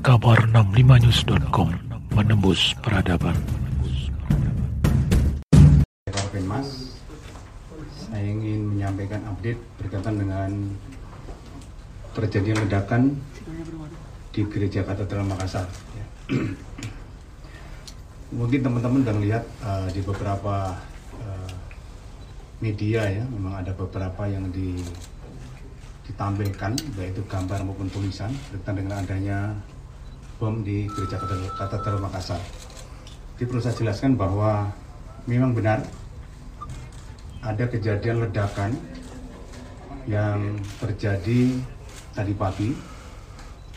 kabar 65news.com menembus peradaban. Mas, saya ingin menyampaikan update berkaitan dengan terjadinya ledakan di Gereja Katedral Makassar. Ya. Mungkin teman-teman sudah lihat uh, di beberapa uh, media ya, memang ada beberapa yang di, ditampilkan, baik itu gambar maupun tulisan berkaitan dengan adanya bom di Gereja Katedral, Makassar. Jadi perlu saya jelaskan bahwa memang benar ada kejadian ledakan yang terjadi tadi pagi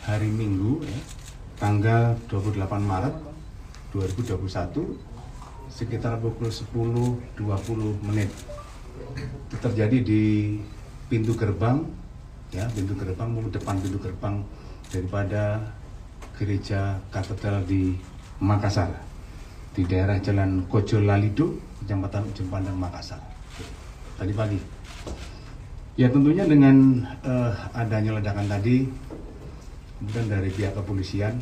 hari Minggu ya, tanggal 28 Maret 2021 sekitar pukul 10.20 menit terjadi di pintu gerbang ya pintu gerbang depan pintu gerbang daripada gereja katedral di Makassar di daerah Jalan Kojo Lalido, Kecamatan Ujung Pandang, Makassar. Tadi pagi. Ya tentunya dengan uh, adanya ledakan tadi, kemudian dari pihak kepolisian,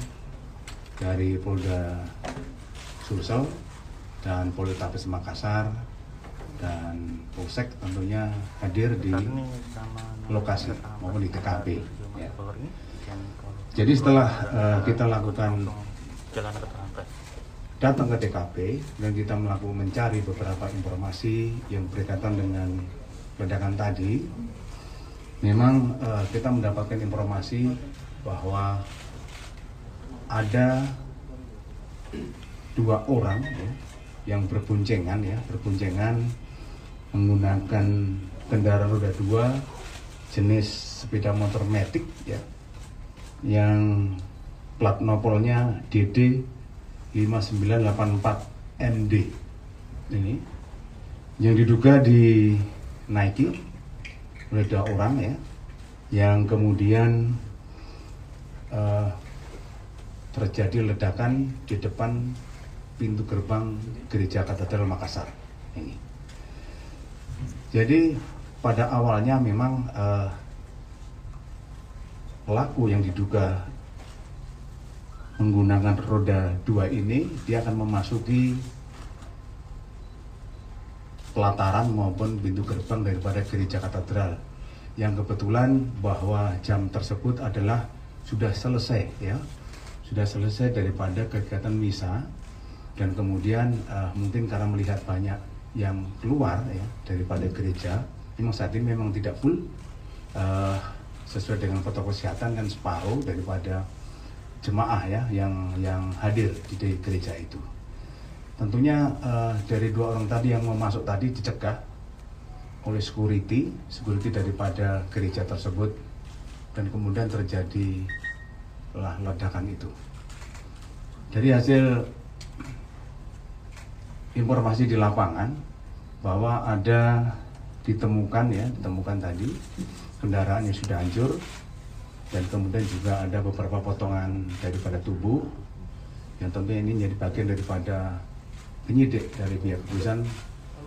dari Polda Sulsel dan Polrestabes Makassar dan Polsek tentunya hadir di lokasi maupun di TKP. Ya. Jadi setelah uh, kita lakukan datang ke TKP dan kita melakukan mencari beberapa informasi yang berkaitan dengan ledakan tadi, memang uh, kita mendapatkan informasi bahwa ada dua orang ya, yang berboncengan ya, berboncengan menggunakan kendaraan roda dua jenis sepeda motor metik ya, yang plat nopolnya DD 5984 MD ini. Yang diduga dinaiki oleh dua orang ya. Yang kemudian uh, terjadi ledakan di depan pintu gerbang gereja katedral Makassar. Ini. Jadi pada awalnya memang uh, pelaku yang diduga menggunakan roda dua ini dia akan memasuki pelataran maupun pintu gerbang daripada gereja katedral. Yang kebetulan bahwa jam tersebut adalah sudah selesai ya. Sudah selesai daripada kegiatan misa. Dan kemudian uh, mungkin karena melihat banyak yang keluar ya daripada gereja memang saat ini memang tidak full. Uh, sesuai dengan protokol kesehatan kan separuh daripada jemaah ya yang yang hadir di gereja itu. Tentunya uh, dari dua orang tadi yang mau masuk tadi dicegah oleh security, security daripada gereja tersebut dan kemudian terjadi lah ledakan itu. Dari hasil informasi di lapangan bahwa ada ditemukan ya, ditemukan tadi kendaraan yang sudah hancur dan kemudian juga ada beberapa potongan daripada tubuh yang tentunya ini menjadi bagian daripada penyidik dari pihak kepolisian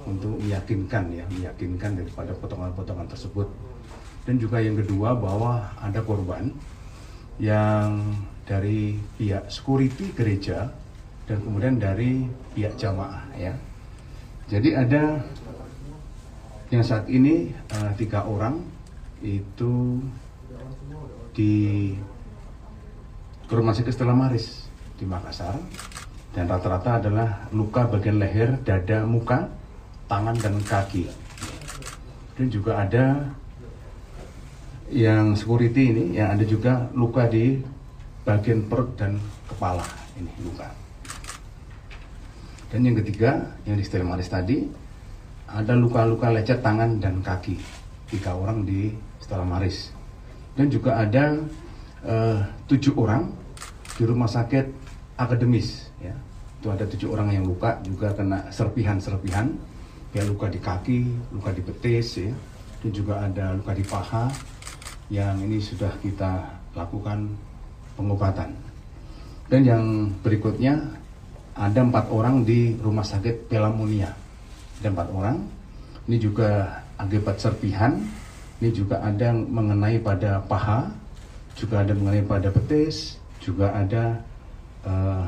untuk meyakinkan ya meyakinkan daripada potongan-potongan tersebut. Dan juga yang kedua bahwa ada korban yang dari pihak security gereja dan kemudian dari pihak jamaah ya. Jadi ada yang saat ini uh, tiga orang itu di Rumah Sakit Stella Maris di Makassar dan rata-rata adalah luka bagian leher, dada, muka, tangan dan kaki. Dan juga ada yang security ini yang ada juga luka di bagian perut dan kepala ini luka. Dan yang ketiga yang di Stella Maris tadi ada luka-luka lecet tangan dan kaki tiga orang di Stella Maris. Dan juga ada uh, tujuh orang di rumah sakit akademis ya. Itu ada tujuh orang yang luka juga kena serpihan-serpihan. Ya luka di kaki luka di betis ya. Dan juga ada luka di paha yang ini sudah kita lakukan pengobatan. Dan yang berikutnya ada empat orang di rumah sakit Pelamonia ada empat orang. Ini juga akibat serpihan ini juga ada mengenai pada paha, juga ada mengenai pada betis, juga ada uh,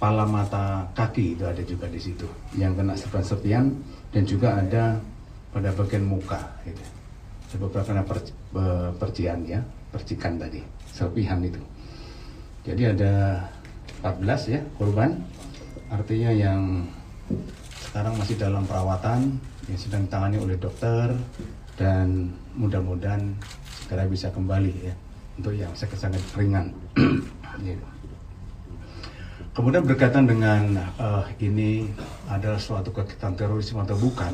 pala mata kaki itu ada juga di situ yang kena serpian-serpian dan juga ada pada bagian muka gitu. beberapa kena per, percikan ya percikan tadi serpihan itu jadi ada 14 ya korban artinya yang sekarang masih dalam perawatan yang sedang ditangani oleh dokter dan mudah-mudahan segera bisa kembali ya untuk yang sangat ringan. gitu. Kemudian berkaitan dengan uh, ini adalah suatu kegiatan terorisme atau bukan,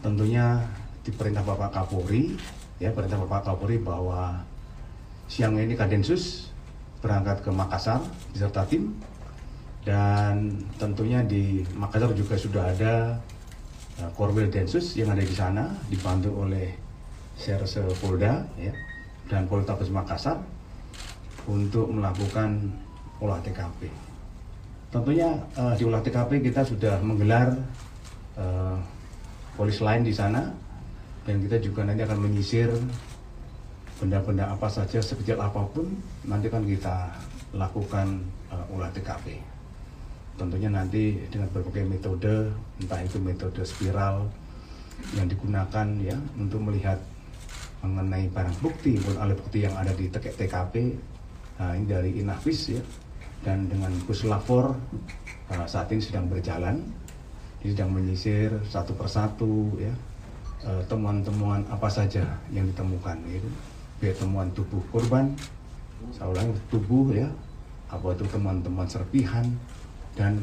tentunya di perintah Bapak Kapolri, ya perintah Bapak Kapolri bahwa siang ini Kadensus berangkat ke Makassar beserta tim dan tentunya di Makassar juga sudah ada Korwil Densus yang ada di sana dibantu oleh Serse Polda ya, dan Polrestabes Makassar untuk melakukan olah TKP. Tentunya uh, di olah TKP kita sudah menggelar uh, polis lain di sana dan kita juga nanti akan menyisir benda-benda apa saja sekecil apa pun nanti kan kita lakukan uh, olah TKP. Tentunya nanti dengan berbagai metode, entah itu metode spiral yang digunakan ya untuk melihat mengenai barang bukti maupun alat bukti yang ada di TKP. Nah, ini dari Inafis ya dan dengan puslapor uh, saat ini sedang berjalan ini sedang menyisir satu persatu ya uh, temuan-temuan apa saja yang ditemukan itu baik temuan tubuh korban saya tubuh ya apa itu temuan-temuan serpihan dan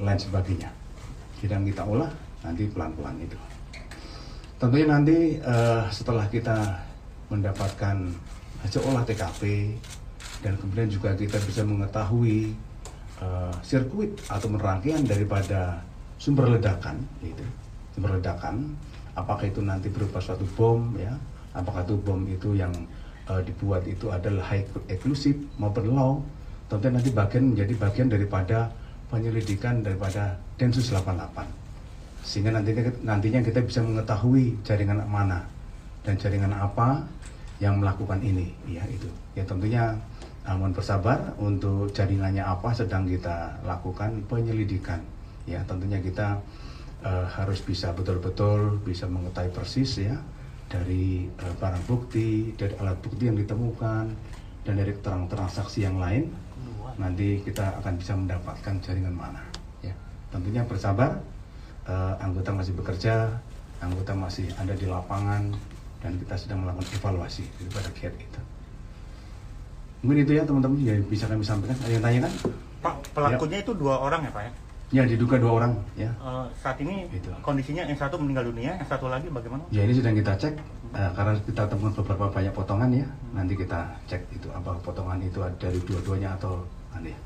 lain sebagainya. Sedang kita olah nanti pelan-pelan itu. Tentunya nanti uh, setelah kita mendapatkan hasil olah TKP dan kemudian juga kita bisa mengetahui uh, sirkuit atau rangkaian daripada sumber ledakan gitu sumber ledakan apakah itu nanti berupa suatu bom ya apakah itu bom itu yang uh, dibuat itu adalah high eksklusif maupun low tentu nanti bagian menjadi bagian daripada penyelidikan daripada Densus 88 sehingga nantinya nantinya kita bisa mengetahui jaringan mana dan jaringan apa yang melakukan ini ya itu ya tentunya namun bersabar untuk jaringannya apa sedang kita lakukan penyelidikan. Ya, tentunya kita uh, harus bisa betul-betul bisa mengetahui persis ya dari uh, barang bukti, dari alat bukti yang ditemukan dan dari keterangan saksi yang lain. Nanti kita akan bisa mendapatkan jaringan mana. Ya, tentunya bersabar. Uh, anggota masih bekerja, anggota masih ada di lapangan dan kita sedang melakukan evaluasi daripada kiat itu. Mungkin itu ya teman-teman yang bisa kami sampaikan. Ada yang tanya kan? Pak, pelakunya ya. itu dua orang ya Pak ya? Ya diduga dua orang ya. Uh, saat ini itu. kondisinya yang satu meninggal dunia, yang satu lagi bagaimana? Ya ini sedang kita cek uh, karena kita temukan beberapa banyak potongan ya. Hmm. Nanti kita cek itu apa potongan itu dari dua-duanya atau aneh.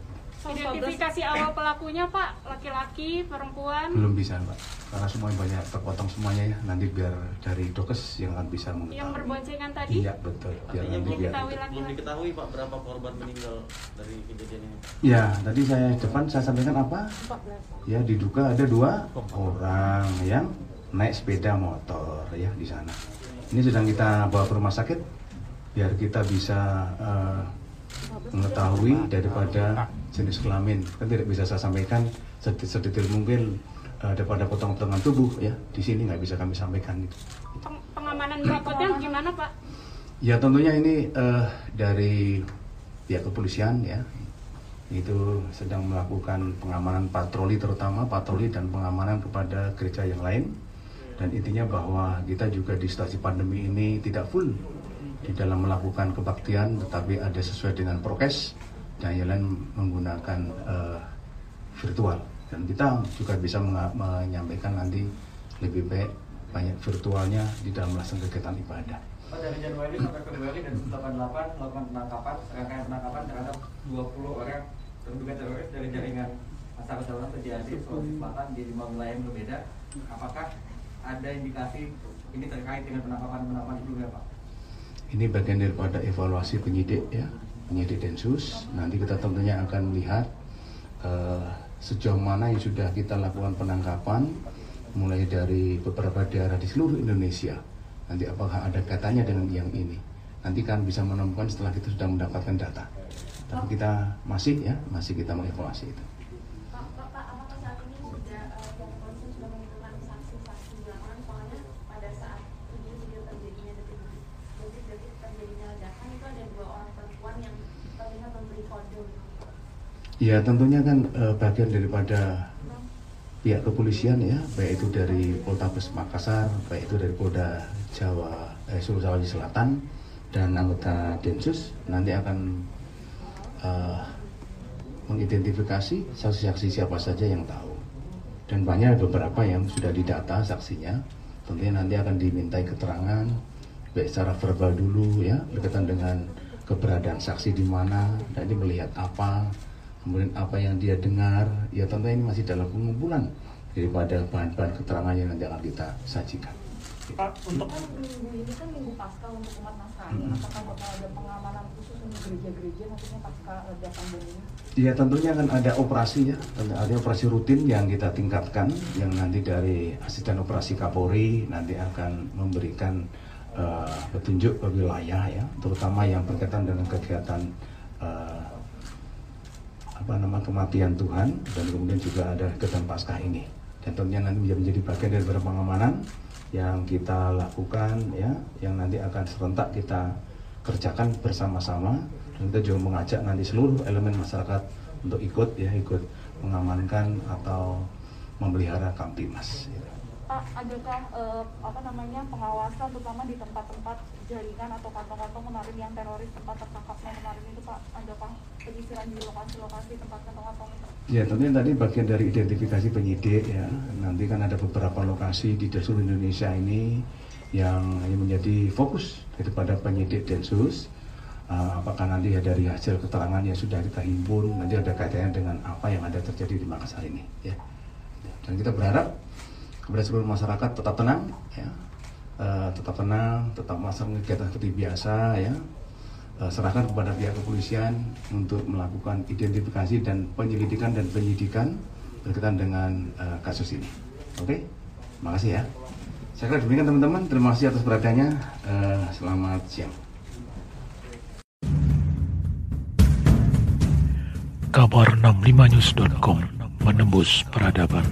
Identifikasi awal pelakunya Pak, laki-laki, perempuan? Belum bisa Pak, karena semuanya banyak terpotong semuanya ya. Nanti biar dari dokes yang akan bisa mengetahui. Yang berboncengan tadi? Iya betul. Biar Artinya nanti belum, biar diketahui lagi, belum diketahui Pak berapa korban meninggal dari kejadian ini? Ya, tadi saya depan saya sampaikan apa? 14. Ya diduga ada dua orang yang naik sepeda motor ya di sana. Ini sedang kita bawa ke rumah sakit biar kita bisa uh, mengetahui daripada jenis kelamin. Kan tidak bisa saya sampaikan sedetail mungkin uh, daripada potongan-potongan tubuh ya. Di sini nggak bisa kami sampaikan itu. Pengamanan berikutnya gimana Pak? Ya tentunya ini uh, dari pihak kepolisian ya. Itu sedang melakukan pengamanan patroli terutama patroli dan pengamanan kepada gereja yang lain. Dan intinya bahwa kita juga di situasi pandemi ini tidak full di dalam melakukan kebaktian tetapi ada sesuai dengan prokes dan lain menggunakan uh, virtual dan kita juga bisa menyampaikan nanti lebih baik banyak virtualnya di dalam melaksanakan kegiatan ibadah. Pak dari Januari sampai Februari dan 88 melakukan penangkapan, rangkaian penangkapan terhadap 20 orang terduga teroris dari jaringan Asal atau JAD Sulawesi Selatan di lima wilayah yang berbeda. Apakah ada indikasi ini terkait dengan penangkapan-penangkapan sebelumnya Pak? Ini bagian daripada evaluasi penyidik ya. Penyidik densus. Nanti kita tentunya akan melihat uh, sejauh mana yang sudah kita lakukan penangkapan mulai dari beberapa daerah di seluruh Indonesia. Nanti apakah ada katanya dengan yang ini. Nanti kan bisa menemukan setelah kita sudah mendapatkan data. Tapi kita masih ya, masih kita mengevaluasi itu. Pak, Pak, Pak, apakah saat ini sudah eh, pihak kepolisian sudah mengumpulkan saksi-saksi di lapangan? Soalnya pada saat video-video terjadinya detik- detik-detik terjadinya ledakan itu ada dua orang perempuan yang terlihat memberi kode. Ya tentunya kan eh, bagian daripada pihak kepolisian ya, baik itu dari Poltabes Makassar, baik itu dari Polda Jawa, eh, Sulawesi Selatan, dan anggota Densus nanti akan eh, mengidentifikasi saksi-saksi siapa saja yang tahu. Dan banyak beberapa yang sudah didata saksinya, tentunya nanti akan dimintai keterangan, baik secara verbal dulu ya, berkaitan dengan keberadaan saksi di mana, dan ini melihat apa, kemudian apa yang dia dengar, ya tentunya ini masih dalam pengumpulan daripada bahan-bahan keterangan yang nanti akan kita sajikan. Pak, untuk kan minggu ini kan minggu pasca untuk umat Nasrani, apakah bakal ada pengamanan khusus untuk gereja-gereja maksudnya pasca ledakan bom ini? Ya tentunya kan ada operasi ya, ada operasi rutin yang kita tingkatkan, yang nanti dari asisten operasi Kapolri nanti akan memberikan eh, petunjuk ke wilayah ya, terutama yang berkaitan dengan kegiatan eh, apa nama kematian Tuhan dan kemudian juga ada kegiatan Paskah ini. Dan tentunya nanti menjadi, menjadi bagian dari pengamanan yang kita lakukan ya, yang nanti akan serentak kita kerjakan bersama-sama dan kita juga mengajak nanti seluruh elemen masyarakat untuk ikut ya ikut mengamankan atau memelihara Kamtimas. gitu. Pak, adakah eh, apa namanya pengawasan terutama di tempat-tempat jaringan atau kantong-kantong kemarin yang teroris tempat tertangkapnya kemarin itu Pak, adakah penyisiran di lokasi-lokasi tempat kantong-kantong itu? Ya tentunya tadi bagian dari identifikasi penyidik ya. Nanti kan ada beberapa lokasi di seluruh Indonesia ini yang menjadi fokus daripada penyidik Densus. Uh, apakah nanti ya dari hasil keterangan yang sudah kita himpun nanti ada kaitannya dengan apa yang ada terjadi di Makassar ini ya. Dan kita berharap kepada seluruh masyarakat tetap tenang ya. Uh, tetap tenang, tetap melaksanakan kegiatan seperti biasa ya. Uh, serahkan kepada pihak kepolisian untuk melakukan identifikasi dan penyelidikan dan penyidikan berkaitan dengan uh, kasus ini. Oke, makasih ya. Saya kira demikian teman-teman. Terima kasih atas perhatiannya. Uh, selamat siang. Kabar 65news.com menembus peradaban.